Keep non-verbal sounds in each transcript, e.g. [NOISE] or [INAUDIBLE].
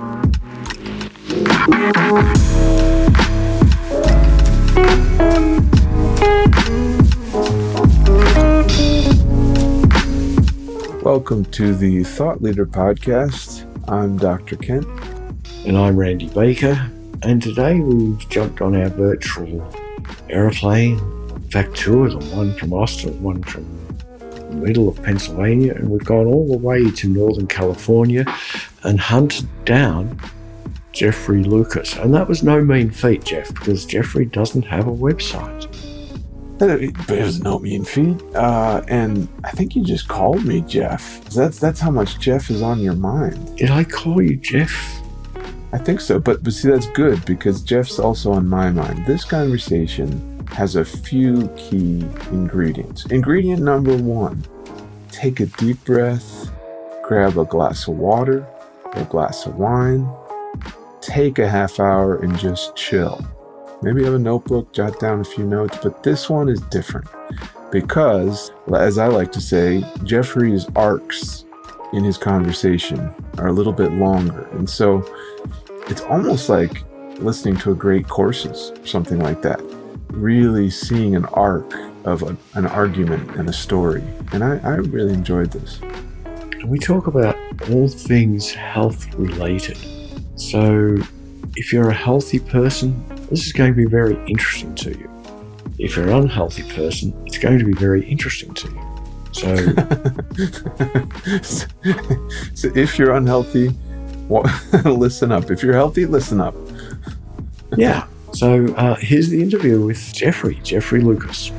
Welcome to the Thought Leader Podcast. I'm Dr. Kent. And I'm Randy Baker. And today we've jumped on our virtual aeroplane. In fact, two of them one from Austin, one from the middle of Pennsylvania. And we've gone all the way to Northern California and hunted down Jeffrey Lucas. And that was no mean feat, Jeff, because Jeffrey doesn't have a website. But it was no mean feat. Uh, and I think you just called me Jeff. That's that's how much Jeff is on your mind. Did I call you Jeff? I think so. But but see, that's good because Jeff's also on my mind. This conversation has a few key ingredients. Ingredient number one: take a deep breath, grab a glass of water, a glass of wine, take a half hour and just chill Maybe have a notebook, jot down a few notes, but this one is different because, as I like to say, Jeffrey's arcs in his conversation are a little bit longer. And so it's almost like listening to a great courses, something like that. Really seeing an arc of a, an argument and a story. And I, I really enjoyed this. Can we talk about all things health related. So if you're a healthy person, this is going to be very interesting to you. If you're an unhealthy person, it's going to be very interesting to you. So, [LAUGHS] so if you're unhealthy, [LAUGHS] listen up. If you're healthy, listen up. yeah. So uh, here's the interview with Jeffrey, Jeffrey Lucas.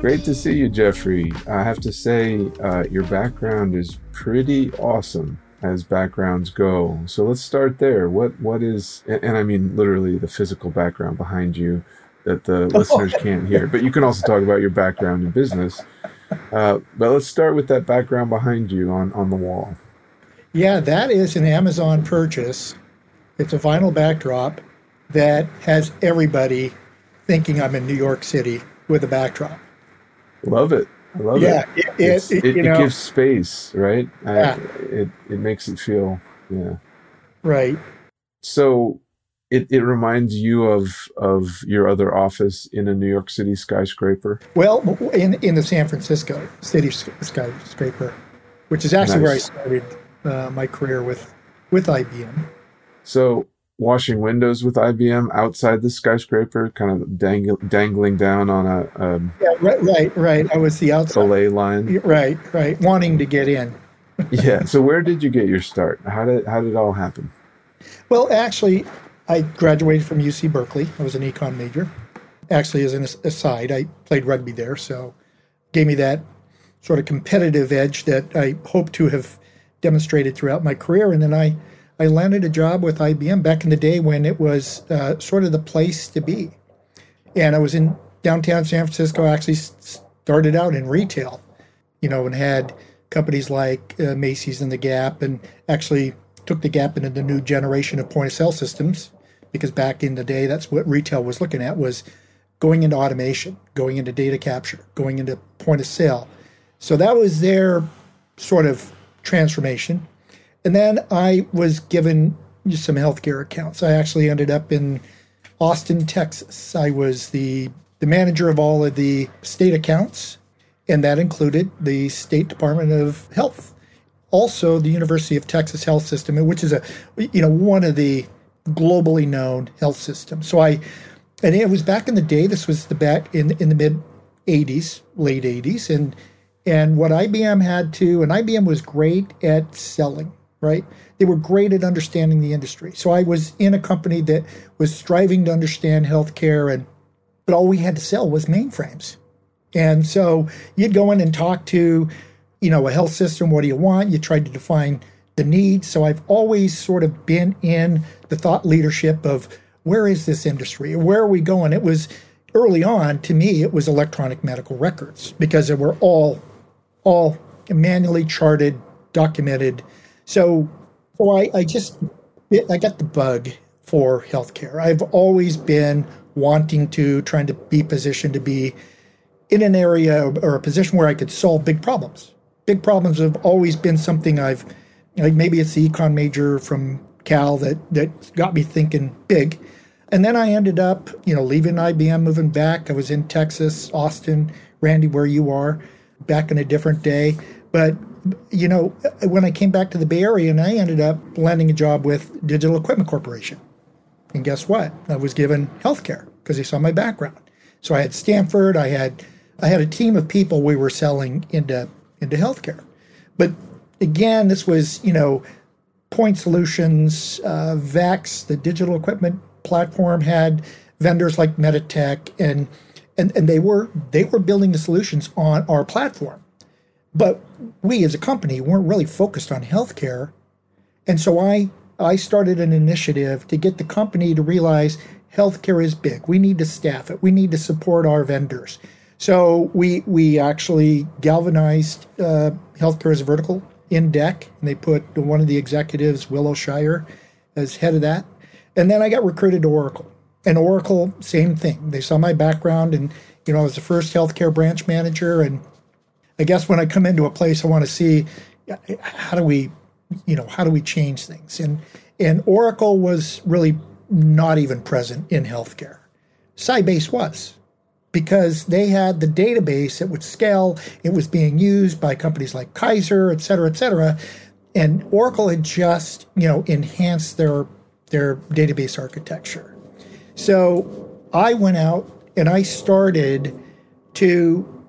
Great to see you, Jeffrey. I have to say, uh, your background is pretty awesome as backgrounds go. So let's start there. What what is and I mean literally the physical background behind you that the [LAUGHS] listeners can't hear. But you can also talk about your background in business. Uh, but let's start with that background behind you on on the wall. Yeah, that is an Amazon purchase. It's a vinyl backdrop that has everybody thinking I'm in New York City with a backdrop. Love it. I love yeah, it. It, it, it, it gives space, right? Yeah. I, it, it makes it feel, yeah. Right. So it, it reminds you of of your other office in a New York City skyscraper. Well, in in the San Francisco city skyscraper, which is actually nice. where I started uh, my career with with IBM. So washing windows with IBM outside the skyscraper, kind of dangling down on a um, yeah, right, right, right. I was the outside belay line. Right, right, wanting to get in. [LAUGHS] yeah. So where did you get your start? How did how did it all happen? Well, actually, I graduated from UC Berkeley. I was an econ major. Actually, as an aside, I played rugby there, so gave me that sort of competitive edge that I hope to have demonstrated throughout my career. And then I I landed a job with IBM back in the day when it was uh, sort of the place to be. And I was in downtown San Francisco, I actually started out in retail, you know, and had companies like uh, Macy's and The Gap, and actually took The Gap into the new generation of point of sale systems because back in the day, that's what retail was looking at was going into automation, going into data capture, going into point of sale. So that was their sort of transformation. And then I was given some healthcare accounts. I actually ended up in Austin, Texas. I was the, the manager of all of the state accounts, and that included the State Department of Health. Also, the University of Texas Health System, which is a you know one of the globally known health systems. So I, and it was back in the day. This was the back in in the mid '80s, late '80s, and and what IBM had to, and IBM was great at selling right? They were great at understanding the industry. So I was in a company that was striving to understand healthcare, and but all we had to sell was mainframes. And so you'd go in and talk to, you know, a health system. What do you want? You tried to define the needs. So I've always sort of been in the thought leadership of where is this industry? Where are we going? It was early on to me. It was electronic medical records because they were all all manually charted, documented so, so I, I just I got the bug for healthcare. I've always been wanting to, trying to be positioned to be in an area or a position where I could solve big problems. big problems have always been something I've like maybe it's the econ major from Cal that that got me thinking big. And then I ended up, you know, leaving IBM, moving back. I was in Texas, Austin, Randy, where you are, back in a different day. But you know, when I came back to the Bay Area, and I ended up landing a job with Digital Equipment Corporation. And guess what? I was given healthcare because they saw my background. So I had Stanford. I had I had a team of people we were selling into into healthcare. But again, this was you know Point Solutions, uh, VAX, the digital equipment platform had vendors like Meditech, and and and they were they were building the solutions on our platform. But we as a company weren't really focused on healthcare, and so I I started an initiative to get the company to realize healthcare is big. We need to staff it. We need to support our vendors. So we we actually galvanized uh, healthcare as a vertical in DEC, and they put one of the executives, Willow Shire, as head of that. And then I got recruited to Oracle. And Oracle, same thing. They saw my background, and you know, I was the first healthcare branch manager. And I guess when I come into a place, I want to see how do we, you know, how do we change things? And and Oracle was really not even present in healthcare. Sybase was because they had the database that would scale. It was being used by companies like Kaiser, et cetera, et cetera. And Oracle had just, you know, enhanced their their database architecture. So I went out and I started to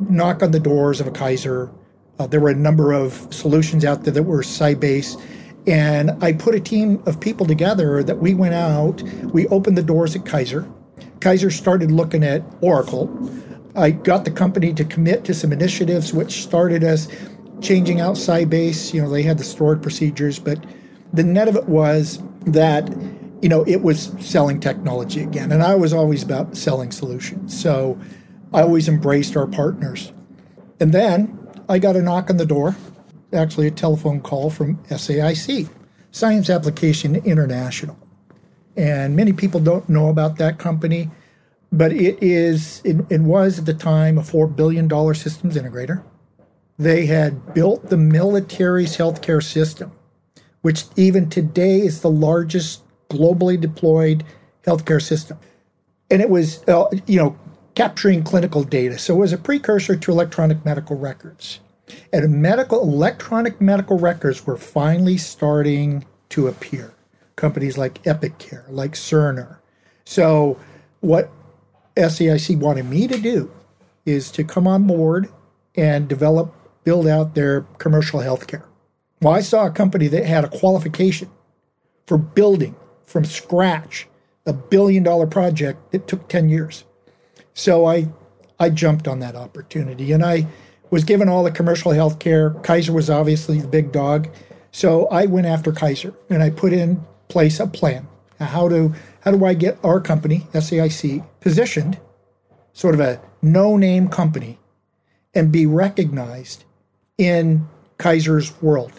knock on the doors of a Kaiser. Uh, there were a number of solutions out there that were Sybase. And I put a team of people together that we went out, we opened the doors at Kaiser. Kaiser started looking at Oracle. I got the company to commit to some initiatives, which started as changing out Sybase. You know, they had the stored procedures, but the net of it was that you know it was selling technology again, and I was always about selling solutions. So I always embraced our partners. And then I got a knock on the door, actually a telephone call from SAIC, Science Application International. And many people don't know about that company, but it is it, it was at the time a four billion dollar systems integrator. They had built the military's healthcare system, which even today is the largest globally deployed healthcare system. And it was, uh, you know, capturing clinical data. So it was a precursor to electronic medical records. And medical electronic medical records were finally starting to appear companies like Epic Care, like Cerner. So, what SAIC wanted me to do is to come on board and develop, build out their commercial healthcare. Well, I saw a company that had a qualification for building from scratch a billion dollar project that took 10 years. So I I jumped on that opportunity and I was given all the commercial healthcare. Kaiser was obviously the big dog. So I went after Kaiser and I put in place a plan. How do how do I get our company, SAIC, positioned, sort of a no-name company, and be recognized in Kaiser's world?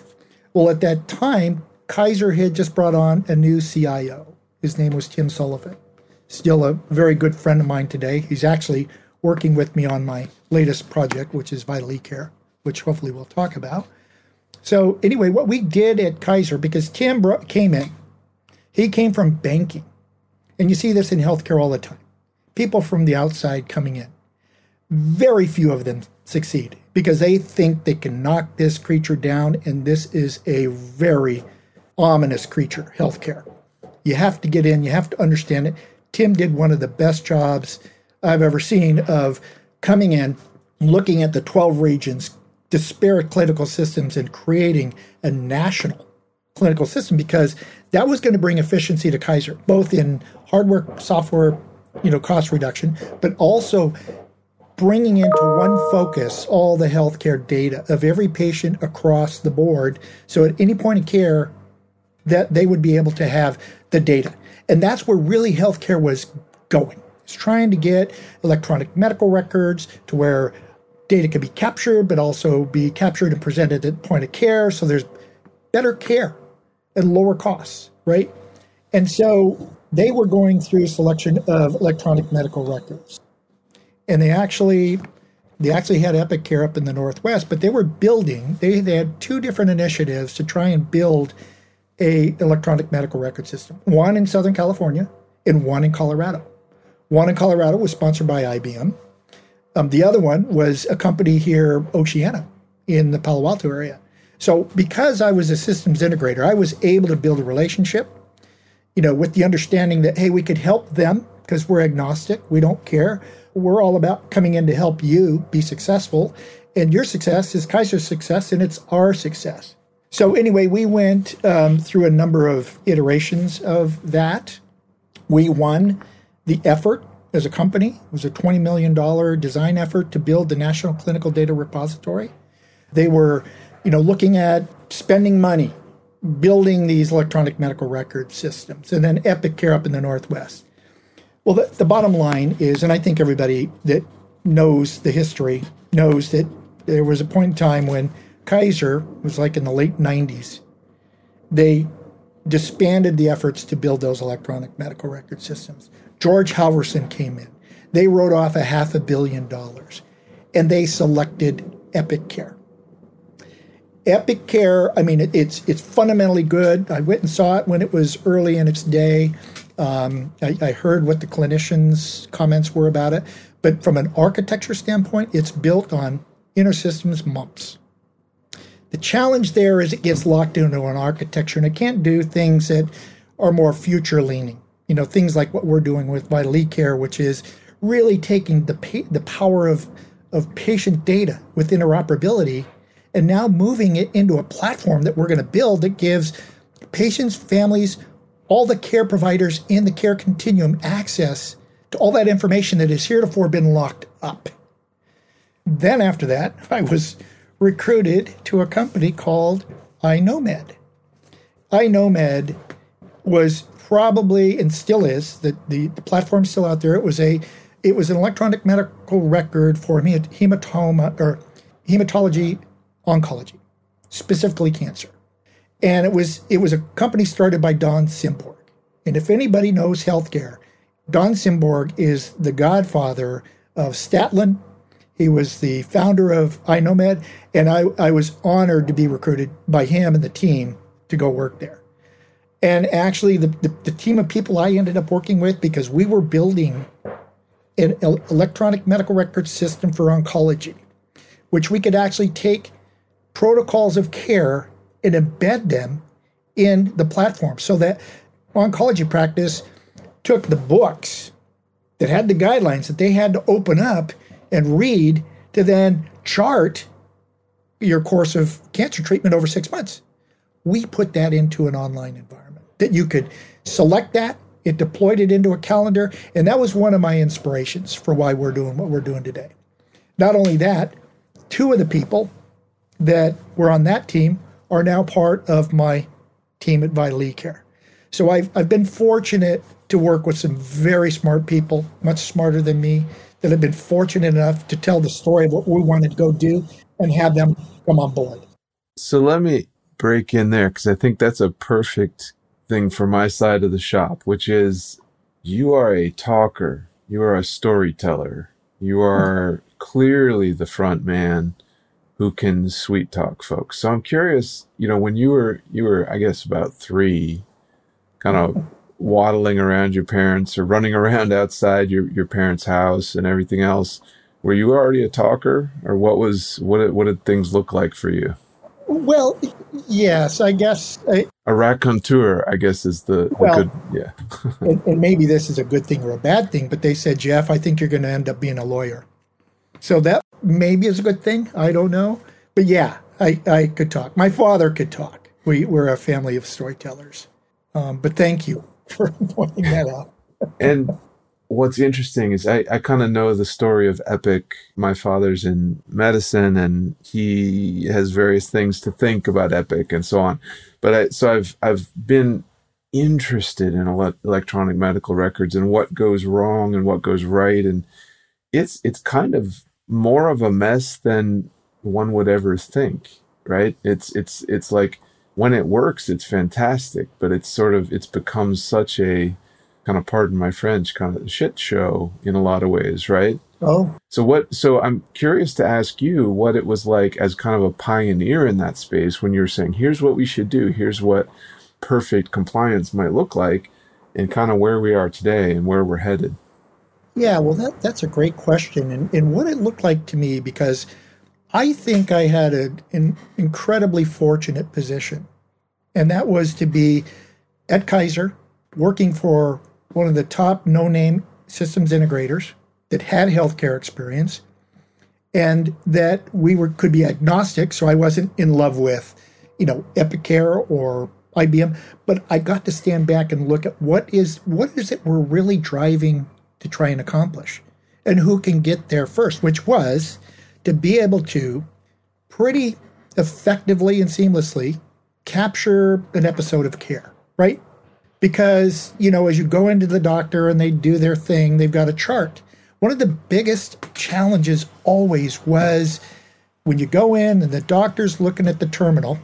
Well, at that time, Kaiser had just brought on a new CIO. His name was Tim Sullivan. Still a very good friend of mine today. He's actually working with me on my latest project, which is Vital Care, which hopefully we'll talk about. So, anyway, what we did at Kaiser, because Tim came in he came from banking. And you see this in healthcare all the time. People from the outside coming in. Very few of them succeed because they think they can knock this creature down, and this is a very ominous creature, healthcare. You have to get in, you have to understand it. Tim did one of the best jobs I've ever seen of coming in, looking at the 12 regions, disparate clinical systems, and creating a national clinical system because that was going to bring efficiency to Kaiser, both in hardware, software, you know, cost reduction, but also bringing into one focus all the healthcare data of every patient across the board. So at any point of care, that they would be able to have the data. And that's where really healthcare was going. It's trying to get electronic medical records to where data can be captured, but also be captured and presented at point of care. So there's better care and lower costs, right? And so they were going through a selection of electronic medical records. And they actually They actually had Epic Care up in the Northwest, but they were building, they, they had two different initiatives to try and build a electronic medical record system. One in Southern California and one in Colorado. One in Colorado was sponsored by IBM. Um, the other one was a company here, Oceana, in the Palo Alto area. So because I was a systems integrator, I was able to build a relationship, you know, with the understanding that hey, we could help them because we're agnostic, we don't care. We're all about coming in to help you be successful, and your success is Kaiser's success, and it's our success. So anyway, we went um, through a number of iterations of that. We won the effort as a company. It was a $20 million design effort to build the National Clinical Data Repository. They were, you know, looking at spending money building these electronic medical record systems, and then Epic Care up in the Northwest. Well, the, the bottom line is, and I think everybody that knows the history knows that there was a point in time when Kaiser was like in the late 90s. They disbanded the efforts to build those electronic medical record systems. George Halvorson came in. They wrote off a half a billion dollars and they selected Epic Care. Epic Care, I mean, it, it's it's fundamentally good. I went and saw it when it was early in its day. Um, I, I, heard what the clinicians' comments were about it, but from an architecture standpoint, it's built on InterSystems MUMPS. The challenge there is it gets locked into an architecture and it can't do things that are more future leaning. You know, things like what we're doing with Vitally Care, which is really taking the pa- the power of of patient data with interoperability and now moving it into a platform that we're going to build that gives patients, families, all the care providers in the care continuum access to all that information that has heretofore been locked up. Then after that, [LAUGHS] I was recruited to a company called iKnowMed. iKnowMed was probably and still is the, the, the platform's still out there. It was a it was an electronic medical record for hematoma or hematology oncology, specifically cancer. And it was it was a company started by Don Simborg. And if anybody knows healthcare, Don Simborg is the godfather of Statland he was the founder of iKnowMed, and I, I was honored to be recruited by him and the team to go work there. And actually, the, the, the team of people I ended up working with, because we were building an electronic medical record system for oncology, which we could actually take protocols of care and embed them in the platform so that oncology practice took the books that had the guidelines that they had to open up and read to then chart your course of cancer treatment over six months. We put that into an online environment that you could select that. It deployed it into a calendar. And that was one of my inspirations for why we're doing what we're doing today. Not only that, two of the people that were on that team are now part of my team at Vitally Care. So I've, I've been fortunate to work with some very smart people, much smarter than me, that have been fortunate enough to tell the story of what we wanted to go do and have them come on board. So let me break in there because I think that's a perfect thing for my side of the shop, which is you are a talker, you are a storyteller, you are clearly the front man who can sweet talk folks. So I'm curious, you know, when you were you were I guess about 3 kind of waddling around your parents or running around outside your, your parents' house and everything else. Were you already a talker, or what was what? Did, what did things look like for you? Well, yes, I guess I, a raconteur. I guess is the, the well, good. Yeah, [LAUGHS] and, and maybe this is a good thing or a bad thing, but they said, Jeff, I think you're going to end up being a lawyer. So that maybe is a good thing. I don't know, but yeah, I, I could talk. My father could talk. We we're a family of storytellers. Um, but thank you for [LAUGHS] pointing that out. and what's interesting is I, I kind of know the story of Epic. My father's in medicine and he has various things to think about Epic and so on. But I, so I've, I've been interested in ele- electronic medical records and what goes wrong and what goes right. And it's, it's kind of more of a mess than one would ever think, right? It's, it's, it's like, when it works, it's fantastic, but it's sort of it's become such a kind of pardon my French kind of shit show in a lot of ways, right? Oh, So what? So I'm curious to ask you what it was like as kind of a pioneer in that space when you're saying, "Here's what we should do. Here's what perfect compliance might look like," and kind of where we are today and where we're headed. Yeah, well, that, that's a great question. And, and what it looked like to me, because I think I had a, an incredibly fortunate position, and that was to be at Kaiser working for one of the top no name systems integrators that had healthcare experience and that we were could be agnostic so i wasn't in love with you know epicare or ibm but i got to stand back and look at what is what is it we're really driving to try and accomplish and who can get there first which was to be able to pretty effectively and seamlessly capture an episode of care right? Because you know as you go into the doctor and they do their thing they've got a chart. One of the biggest challenges always was when you go in and the doctor's looking at the terminal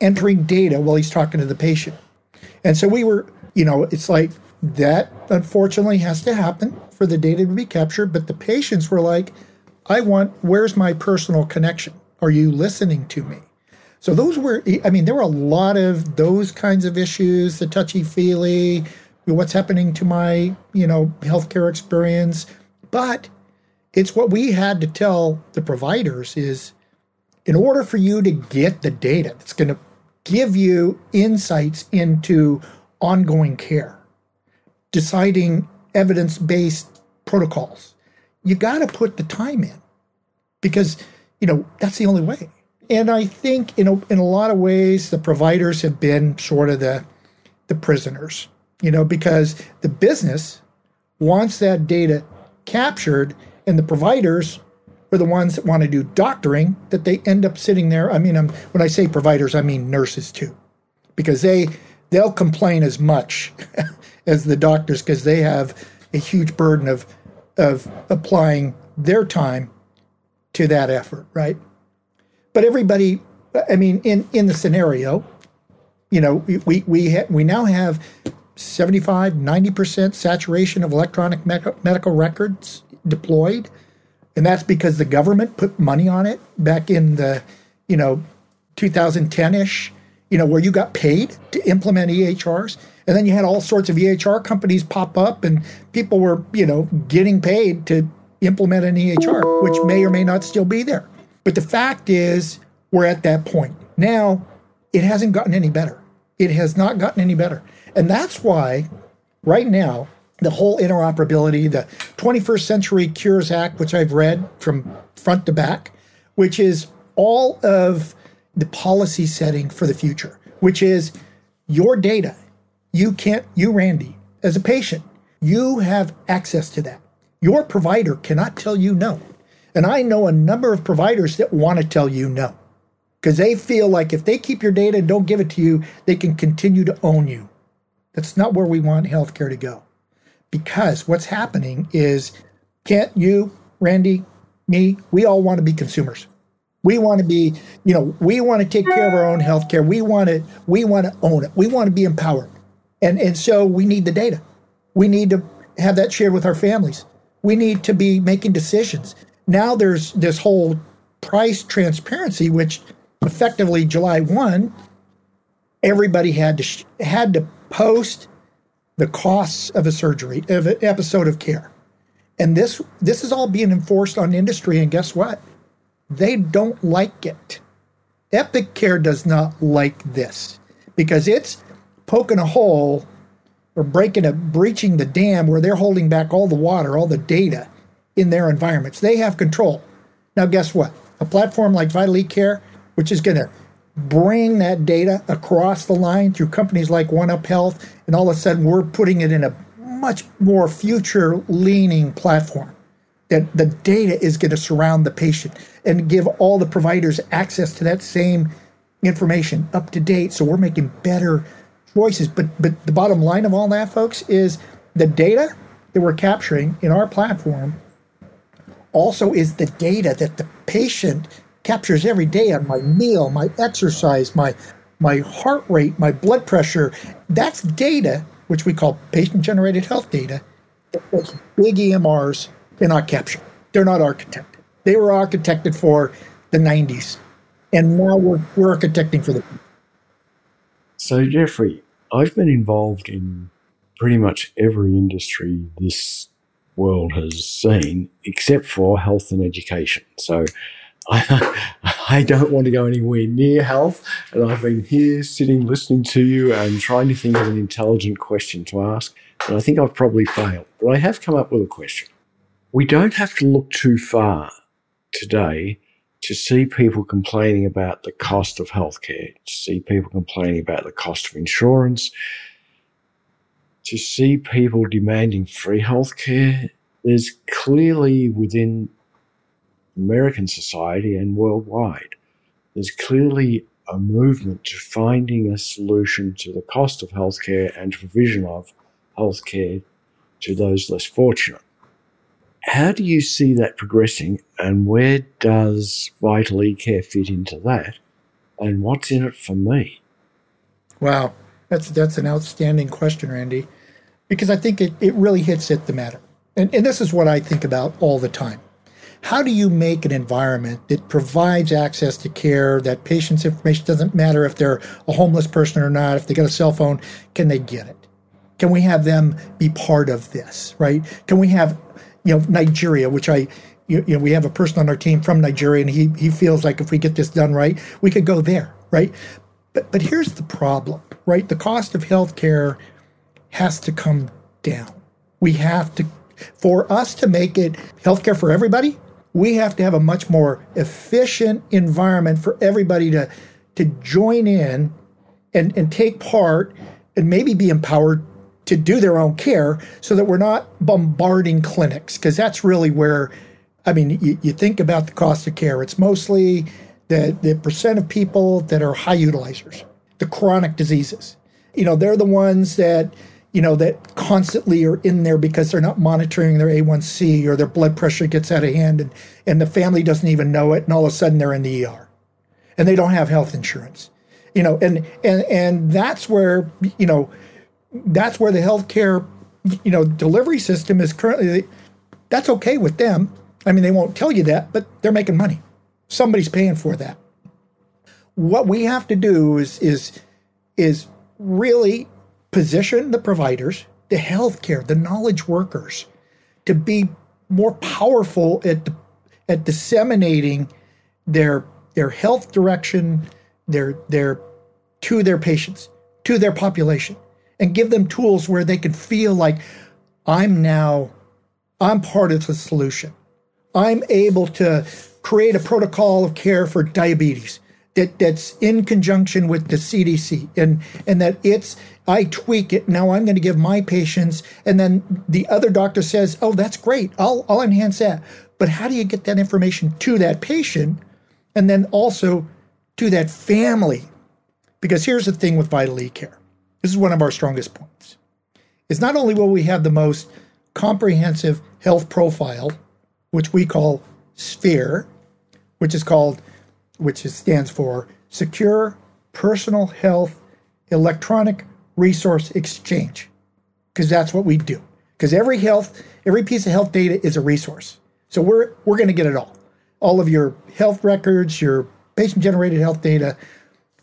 entering data while he's talking to the patient. And so we were you know it's like that unfortunately has to happen for the data to be captured but the patients were like i want where's my personal connection? Are you listening to me? So those were, I mean, there were a lot of those kinds of issues, the touchy feely, what's happening to my, you know, healthcare experience. But it's what we had to tell the providers is in order for you to get the data that's going to give you insights into ongoing care, deciding evidence-based protocols, you got to put the time in because, you know, that's the only way and I think in a, in a lot of ways the providers have been sort of the the prisoners, you know, because the business wants that data captured, and the providers are the ones that want to do doctoring. That they end up sitting there. I mean, I'm, when I say providers, I mean nurses too, because they they'll complain as much [LAUGHS] as the doctors because they have a huge burden of of applying their time to that effort, right? but everybody, I mean, in in the scenario, you know, we we ha- we now have 75, 90% saturation of electronic me- medical records deployed. And that's because the government put money on it back in the, you know, 2010-ish, you know, where you got paid to implement EHRs. And then you had all sorts of EHR companies pop up and people were, you know, getting paid to implement an EHR, which may or may not still be there. But the fact is, we're at that point. Now, it hasn't gotten any better. It has not gotten any better. And that's why, right now, the whole interoperability, the 21st Century Cures Act, which I've read from front to back, which is all of the policy setting for the future, which is your data. You can't, you, Randy, as a patient, you have access to that. Your provider cannot tell you no. And I know a number of providers that want to tell you no because they feel like if they keep your data and don't give it to you, they can continue to own you. That's not where we want healthcare to go. Because what's happening is, can't you, Randy, me, we all want to be consumers. We want to be, you know, we want to take care of our own healthcare. We want to, we want to own it. We want to be empowered. And, and so we need the data. We need to have that shared with our families. We need to be making decisions now there's this whole price transparency, which effectively July 1, everybody had to sh- had to post the costs of a surgery, of an episode of care. And this this is all being enforced on industry, and guess what? They don't like it. Epic Care does not like this because it's poking a hole or breaking a breaching the dam where they're holding back all the water, all the data in their environments. They have control. Now, guess what? A platform like Vital Care, which is going to bring that data across the line through companies like One Up Health, and all of a sudden we're putting it in a much more future leaning platform that the data is going to surround the patient and give all the providers access to that same information up to date so we're making better choices but but the bottom line of all that folks is the data that we're capturing in our platform also is the data that the patient captures every day on my meal, my exercise, my my heart rate, my blood pressure. That's data which we call patient generated health data. Big EMRs They're not captured. They're not architected. They were architected for the 90s, and now we're, we're architecting for the. So, Jeffrey, I've been involved in pretty much every industry this world has seen, except for health and education. So, I, [LAUGHS] I don't want to go anywhere near health, and I've been here sitting listening to you and trying to think of an intelligent question to ask, and I think I've probably failed. But I have come up with a question. We don't have to look too far today to see people complaining about the cost of healthcare, to see people complaining about the cost of insurance, to see people demanding free healthcare. There's clearly within American society and worldwide, there's clearly a movement to finding a solution to the cost of healthcare and provision of healthcare to those less fortunate. How do you see that progressing, and where does Vital E Care fit into that? And what's in it for me? Wow, that's that's an outstanding question, Randy, because I think it, it really hits at the matter. And, and this is what I think about all the time. How do you make an environment that provides access to care, that patient's information doesn't matter if they're a homeless person or not, if they got a cell phone, can they get it? Can we have them be part of this, right? Can we have you know Nigeria, which I you, you know we have a person on our team from Nigeria, and he he feels like if we get this done right, we could go there, right? But but here's the problem, right? The cost of healthcare has to come down. We have to for us to make it healthcare for everybody, we have to have a much more efficient environment for everybody to to join in and, and take part and maybe be empowered to do their own care so that we're not bombarding clinics because that's really where i mean you, you, think about the cost of care. It's mostly the, the percent of people that are high utilizers the chronic diseases. You know they're the ones that you know that constantly are in there because they're not monitoring their a1c or their blood pressure gets out of hand and, and the family doesn't even know it and all of a sudden they're in the er and they don't have health insurance. You know and and and that's where you know that's where the healthcare, you know, delivery system is currently. That's okay with them. I mean, they won't tell you that, but they're making money. Somebody's paying for that. What we have to do is is is really position the providers, the healthcare, the knowledge workers, to be more powerful at the, at disseminating their their health direction, their their to their patients, to their population and give them tools where they can feel like I'm now I'm part of the solution. I'm able to create a protocol of care for diabetes that, that's in conjunction with the CDC and and that it's I tweak it. Now I'm going to give my patients and then the other doctor says, "Oh, that's great. I'll I'll enhance that." But how do you get that information to that patient and then also to that family? Because here's the thing with Vital eCare. This is one of our strongest points. Is not only will we have the most comprehensive health profile, which we call SPHERE, which is called, which stands for Secure Personal Health Electronic Resource Exchange, because that's what we do. Because every health, every piece of health data is a resource. So we're we're going to get it all, all of your health records, your patient-generated health data,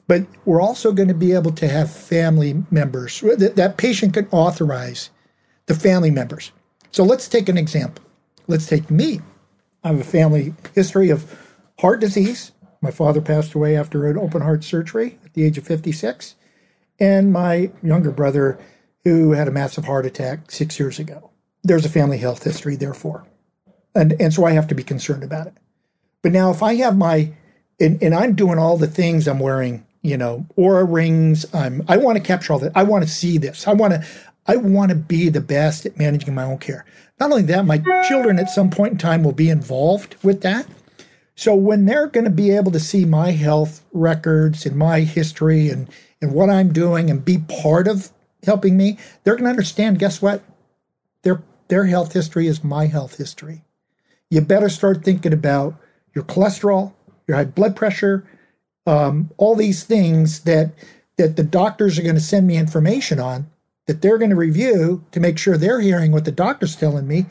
but we're also going to be able to have family members. That, that patient can authorize the family members. So let's take an example. Let's take me. I have a family history of heart disease. My father passed away after an open heart surgery at the age of 56. And my younger brother, who had a massive heart attack six years ago. There's a family health history, therefore. And, and so I have to be concerned about it. But now, if I have my, and, and I'm doing all the things, I'm wearing you know, Oura rings. I'm I want to capture all that. I want to see this. I want to I want to be the best at managing my own care. Not only that, my children at some point in time will be involved with that. So when they're going to be able to see my health records and my history and and what I'm doing and be part of helping me, they're going to understand. Guess what? Their their health history is my health history. You better start thinking about your cholesterol, your high blood pressure, um, all these things that that the doctors are going to send me information on that they're going to review to make sure they're hearing what the doctor's telling me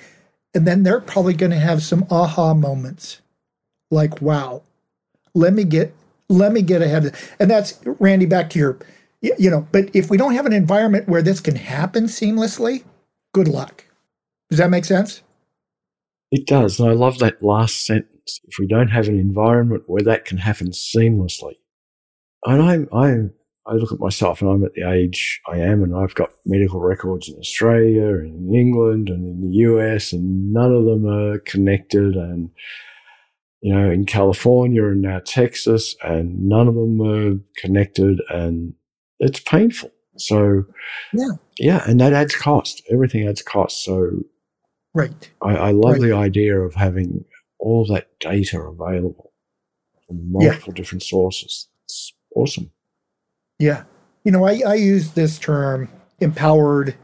And then they're probably going to have some aha moments like, wow, let me get let me get ahead of it. And that's Randy, back to your you know, but if we don't have an environment where this can happen seamlessly, good luck. Does that make sense? It does. And I love that last sentence. If we don't have an environment where that can happen seamlessly. And I'm, I'm, I look at myself and I'm at the age I am, and I've got medical records in Australia and in England and in the US, and none of them are connected. And, you know, in California and now Texas, and none of them are connected. And it's painful. So, yeah, yeah, and that adds cost. Everything adds cost. So, right, I, I love right. the idea of having all that data available from multiple yeah. different sources. It's awesome. Yeah, you know, I, I use this term empowered,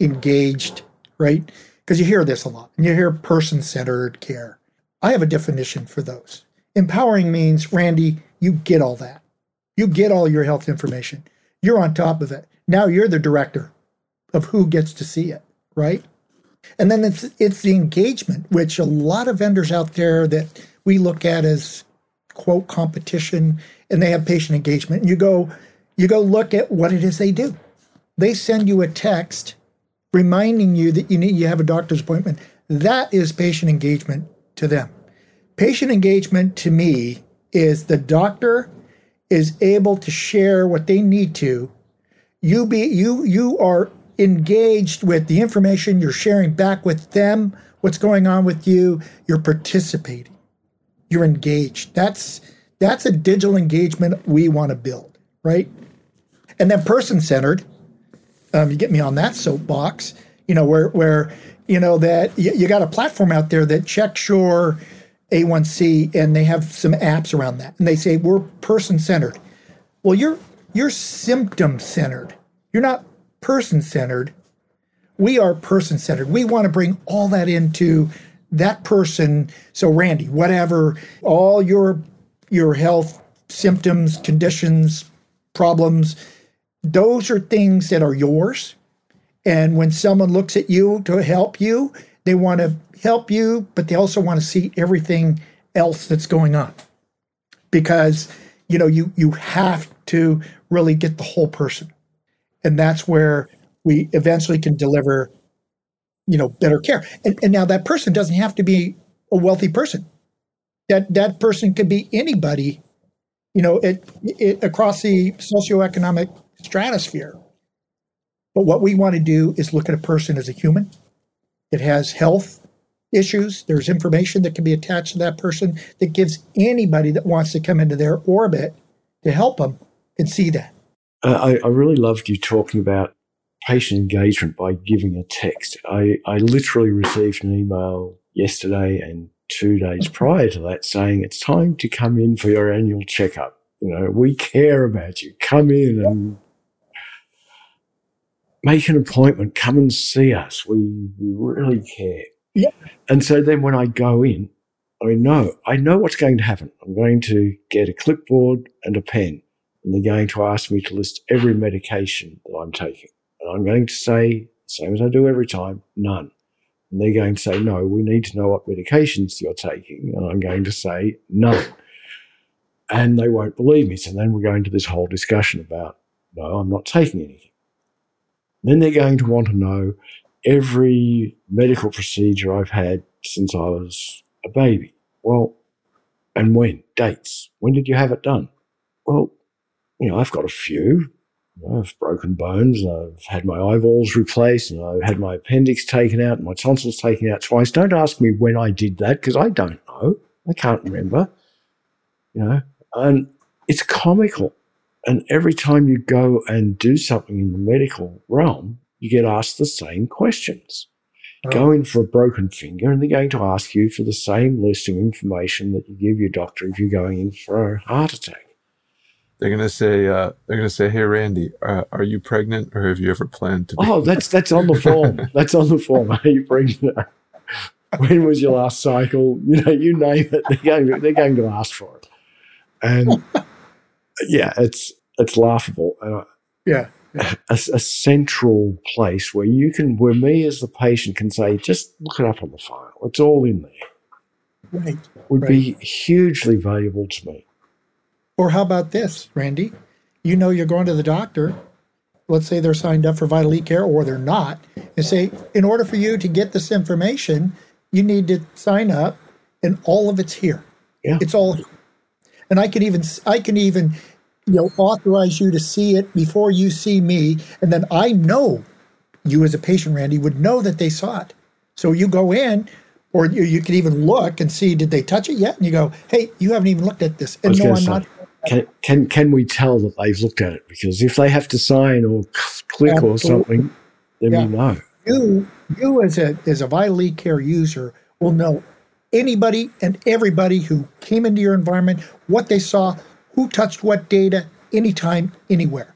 engaged, right? Because you hear this a lot, and you hear person centered care. I have a definition for those. Empowering means, Randy, you get all that. You get all your health information. You're on top of it. Now you're the director of who gets to see it, right? And then it's it's the engagement, which a lot of vendors out there that we look at as quote competition, and they have patient engagement. And you go, you go look at what it is they do. They send you a text reminding you that you need you have a doctor's appointment. That is patient engagement to them. Patient engagement to me is the doctor is able to share what they need to, you be you you are engaged with the information you're sharing back with them, what's going on with you, you're participating. You're engaged. That's that's a digital engagement we want to build, right? And then person-centered, um, you get me on that soapbox, you know, where where you know that you, you got a platform out there that checks your a1C, and they have some apps around that. And they say, we're person centered. Well, you're, you're symptom centered. You're not person centered. We are person centered. We want to bring all that into that person. So, Randy, whatever, all your, your health symptoms, conditions, problems, those are things that are yours. And when someone looks at you to help you, they want to help you, but they also want to see everything else that's going on. Because, you know, you you have to really get the whole person. And that's where we eventually can deliver, you know, better care. And, and now that person doesn't have to be a wealthy person. That that person could be anybody, you know, it, it across the socioeconomic stratosphere. But what we want to do is look at a person as a human. It has health issues. There's information that can be attached to that person that gives anybody that wants to come into their orbit to help them and see that. Uh, I, I, really loved you talking about patient engagement by giving a text. I, I literally received an email yesterday and two days prior to that saying it's time to come in for your annual checkup. You know, we care about you. Come in and make an appointment. Come and see us. We, we really care. Yeah. And so then when I go in, I know, I know what's going to happen. I'm going to get a clipboard and a pen, and they're going to ask me to list every medication that I'm taking. And I'm going to say, same as I do every time, none. And they're going to say, no, we need to know what medications you're taking. And I'm going to say, none. And they won't believe me. So then we're going to this whole discussion about, no, I'm not taking anything. Then they're going to want to know every medical procedure I've had since I was a baby. Well, and when? Dates. When did you have it done? Well, you know, I've got a few. You know, I've broken bones, I've had my eyeballs replaced, and I've had my appendix taken out, and my tonsils taken out twice. Don't ask me when I did that because I don't know. I can't remember. You know, and it's comical. And every time you go and do something in the medical realm, you get asked the same questions. Oh. Go in for a broken finger, and they're going to ask you for the same list of information that you give your doctor if you're going in for a heart attack. They're gonna say, uh, they're gonna say, "Hey, Randy, uh, are you pregnant, or have you ever planned to?" Be? Oh, that's that's on the [LAUGHS] form. that's on the form. [LAUGHS] Are you pregnant? when was your last cycle? You know, you name it. They're going to, they're going to ask for it, and yeah, it's it's laughable. yeah, a, a, central place where you can, where me as the patient can say, just look it up on the file. It's all in there. Right. Would right. be hugely valuable to me. Or how about this, Randy? You know you're going to the doctor. Let's say they're signed up for Vital E Care or they're not, and say, in order for you to get this information, you need to sign up, and all of it's here. Yeah. It's all, and I can even I can even you know authorize you to see it before you see me and then i know you as a patient randy would know that they saw it so you go in or you, you can even look and see did they touch it yet and you go hey you haven't even looked at this and no i'm say, not can, can can we tell that they've looked at it because if they have to sign or click Absolutely. or something then yeah. we know you you as a as a vital care user will know anybody and everybody who came into your environment what they saw who touched what data anytime, anywhere.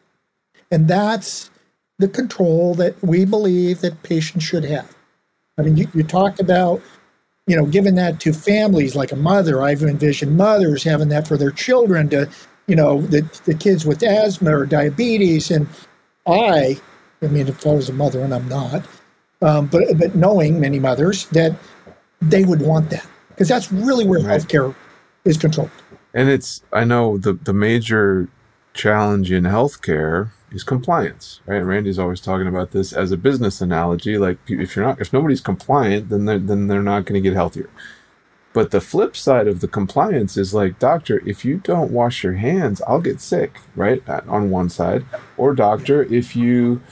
And that's the control that we believe that patients should have. I mean, you, you talked about, you know, giving that to families like a mother. I've envisioned mothers having that for their children to, you know, the, the kids with asthma or diabetes. And I, I mean, if I was a mother and I'm not, um, but, but knowing many mothers that they would want that because that's really where right. healthcare is controlled. And it's I know the the major challenge in healthcare is compliance, right? Randy's always talking about this as a business analogy. Like if you're not, if nobody's compliant, then they're, then they're not going to get healthier. But the flip side of the compliance is like, doctor, if you don't wash your hands, I'll get sick, right? On one side, or doctor, if you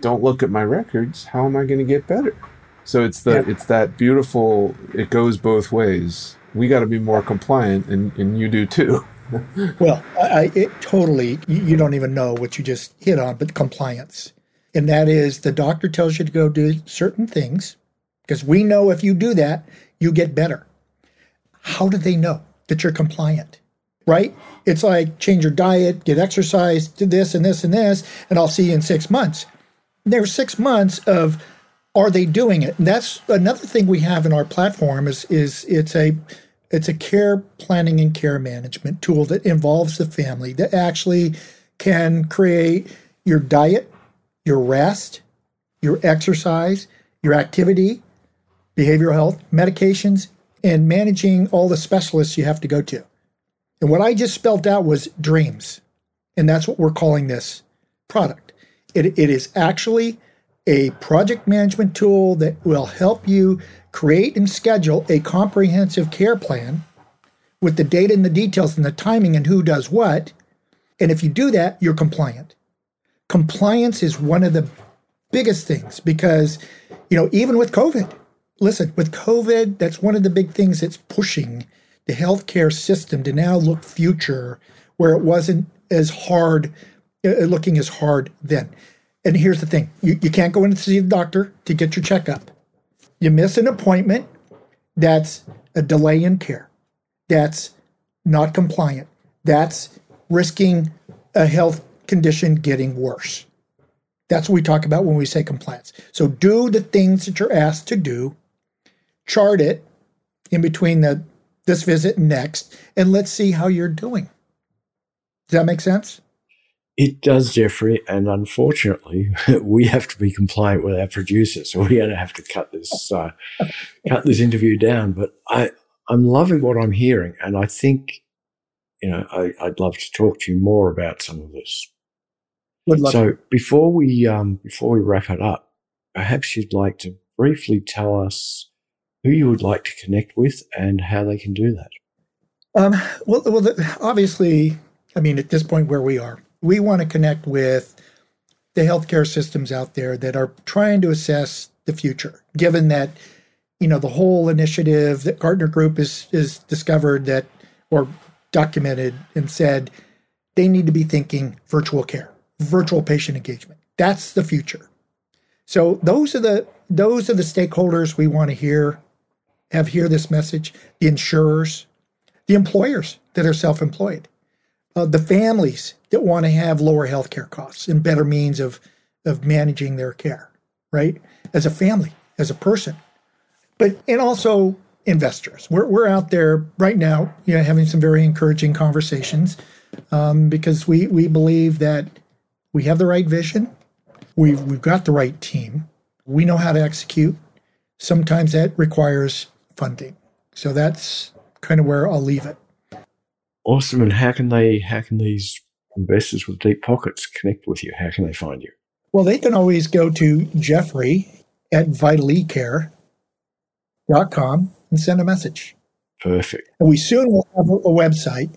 don't look at my records, how am I going to get better? So it's the yeah. it's that beautiful. It goes both ways we got to be more compliant, and, and you do too. Well, I, it totally, you don't even know what you just hit on, but compliance. And that is the doctor tells you to go do certain things because we know if you do that, you get better. How do they know that you're compliant? Right? It's like change your diet, get exercise, do this and this and this, and I'll see you in six months. There's six months of are they doing it? And that's another thing we have in our platform is is it's a it's a care planning and care management tool that involves the family that actually can create your diet, your rest, your exercise, your activity, behavioral health, medications, and managing all the specialists you have to go to. And what I just spelled out was dreams. And that's what we're calling this product. It, it is actually a project management tool that will help you create and schedule a comprehensive care plan with the data and the details and the timing and who does what. And if you do that, you're compliant. Compliance is one of the biggest things because, you know, even with COVID, listen, with COVID, that's one of the big things that's pushing the healthcare system to now look future where it wasn't as hard, uh, looking as hard then. And here's the thing you, you can't go in to see the doctor to get your checkup. You miss an appointment, that's a delay in care. That's not compliant. That's risking a health condition getting worse. That's what we talk about when we say compliance. So do the things that you're asked to do, chart it in between the this visit and next, and let's see how you're doing. Does that make sense? It does, Jeffrey, and unfortunately, [LAUGHS] we have to be compliant with our producer, so we're going to have to cut this uh, [LAUGHS] cut this interview down. But I I'm loving what I'm hearing, and I think you know I, would love to talk to you more about some of this. so before we um, before we wrap it up, perhaps you'd like to briefly tell us who you would like to connect with and how they can do that. Um, well, well, obviously, I mean, at this point where we are, we want to connect with the healthcare systems out there that are trying to assess the future, given that you know the whole initiative that Gartner Group is is discovered that or documented and said they need to be thinking virtual care, virtual patient engagement. That's the future. So those are the those are the stakeholders we want to hear have hear this message, the insurers, the employers that are self-employed, uh, the families that want to have lower healthcare costs and better means of of managing their care, right? As a family, as a person, but and also investors. We're we're out there right now, you know, having some very encouraging conversations um, because we we believe that we have the right vision, we've, we've got the right team, we know how to execute. Sometimes that requires funding. So that's kind of where I'll leave it. Awesome. And how can they, how can these investors with deep pockets connect with you? How can they find you? Well, they can always go to Jeffrey at vitalecare.com and send a message. Perfect. And we soon will have a website.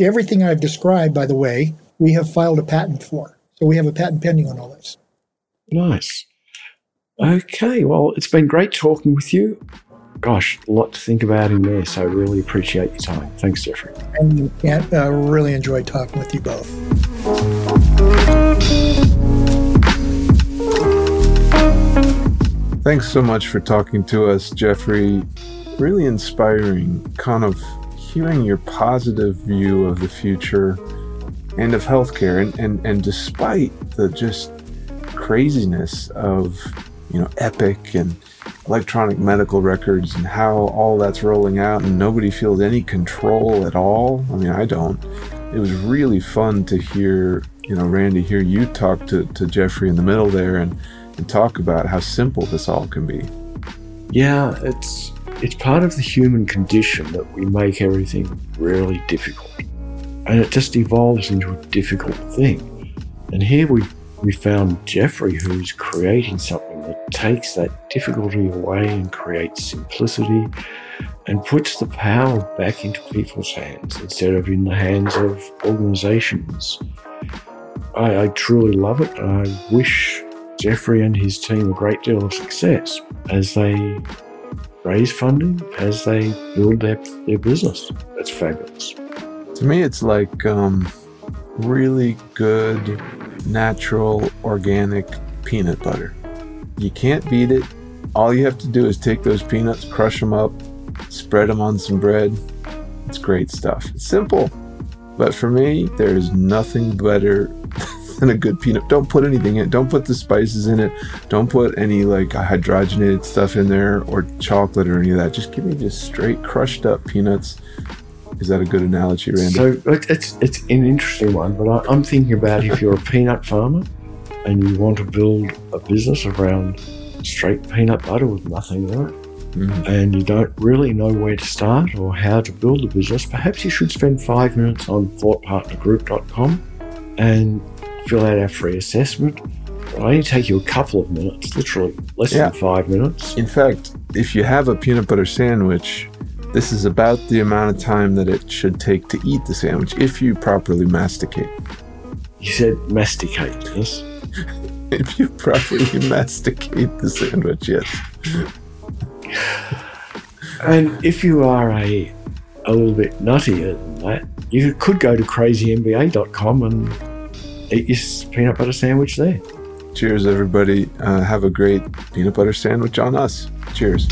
Everything I've described, by the way, we have filed a patent for. So we have a patent pending on all this. Nice. Okay, well, it's been great talking with you. Gosh, a lot to think about in there, so really appreciate your time. Thanks, Jeffrey. And I uh, really enjoyed talking with you both. Thanks so much for talking to us, Jeffrey. Really inspiring, kind of hearing your positive view of the future and of healthcare. And, and, and despite the just craziness of, you know, Epic and electronic medical records and how all that's rolling out and nobody feels any control at all. I mean, I don't. It was really fun to hear, you know, Randy, hear you talk to, to Jeffrey in the middle there and, and talk about how simple this all can be. Yeah, it's it's part of the human condition that we make everything really difficult. And it just evolves into a difficult thing. And here we we found Jeffrey who's creating something that takes that difficulty away and creates simplicity and puts the power back into people's hands instead of in the hands of organizations. I, I truly love it. I wish Jeffrey and his team a great deal of success as they raise funding, as they build their, their business. That's fabulous. To me, it's like um, really good, natural, organic peanut butter. You can't beat it. All you have to do is take those peanuts, crush them up, spread them on some bread. It's great stuff. It's simple. But for me, there is nothing better [LAUGHS] than a good peanut. Don't put anything in it. Don't put the spices in it. Don't put any like hydrogenated stuff in there or chocolate or any of that. Just give me just straight crushed up peanuts. Is that a good analogy, Randy? So it's it's an interesting one, but I, I'm thinking about if you're a peanut farmer and you want to build a business around straight peanut butter with nothing in it, Mhm. and you don't really know where to start or how to build a business, perhaps you should spend five minutes on thoughtpartnergroup.com and fill out our free assessment. It'll only take you a couple of minutes, literally less Yeah. than five minutes. In fact, if you have a peanut butter sandwich, this is about the amount of time that it should take to eat the sandwich if you properly masticate. You said masticate, yes? [LAUGHS] If you properly masticate the sandwich, yes. And if you are a a little bit nuttier than that, you could go to crazymba.com and eat your peanut butter sandwich there. Cheers, everybody. Uh, have a great peanut butter sandwich on us. Cheers.